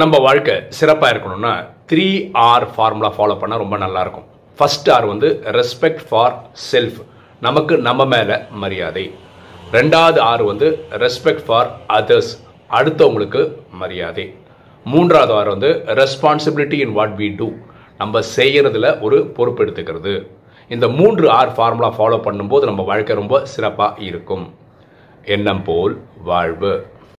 நம்ம வாழ்க்கை சிறப்பாக இருக்கணும்னா த்ரீ ஆர் ஃபார்முலா ஃபாலோ பண்ணால் ரொம்ப நல்லாயிருக்கும். ஃபஸ்ட் ஆர் வந்து ரெஸ்பெக்ட் ஃபார் செல்ஃப் நமக்கு நம்ம மேலே மரியாதை. ரெண்டாவது ஆர் வந்து ரெஸ்பெக்ட் ஃபார் அதர்ஸ் அடுத்தவங்களுக்கு மரியாதை. மூன்றாவது ஆர் வந்து responsibility in what we do நம்ம செய்கிறதுல ஒரு பொறுப்பு எடுத்துக்கிறது. இந்த மூன்று ஆர் ஃபார்முலா ஃபாலோ பண்ணும்போது நம்ம வாழ்க்கை ரொம்ப சிறப்பாக இருக்கும். எண்ணம் போல் வாழ்வு.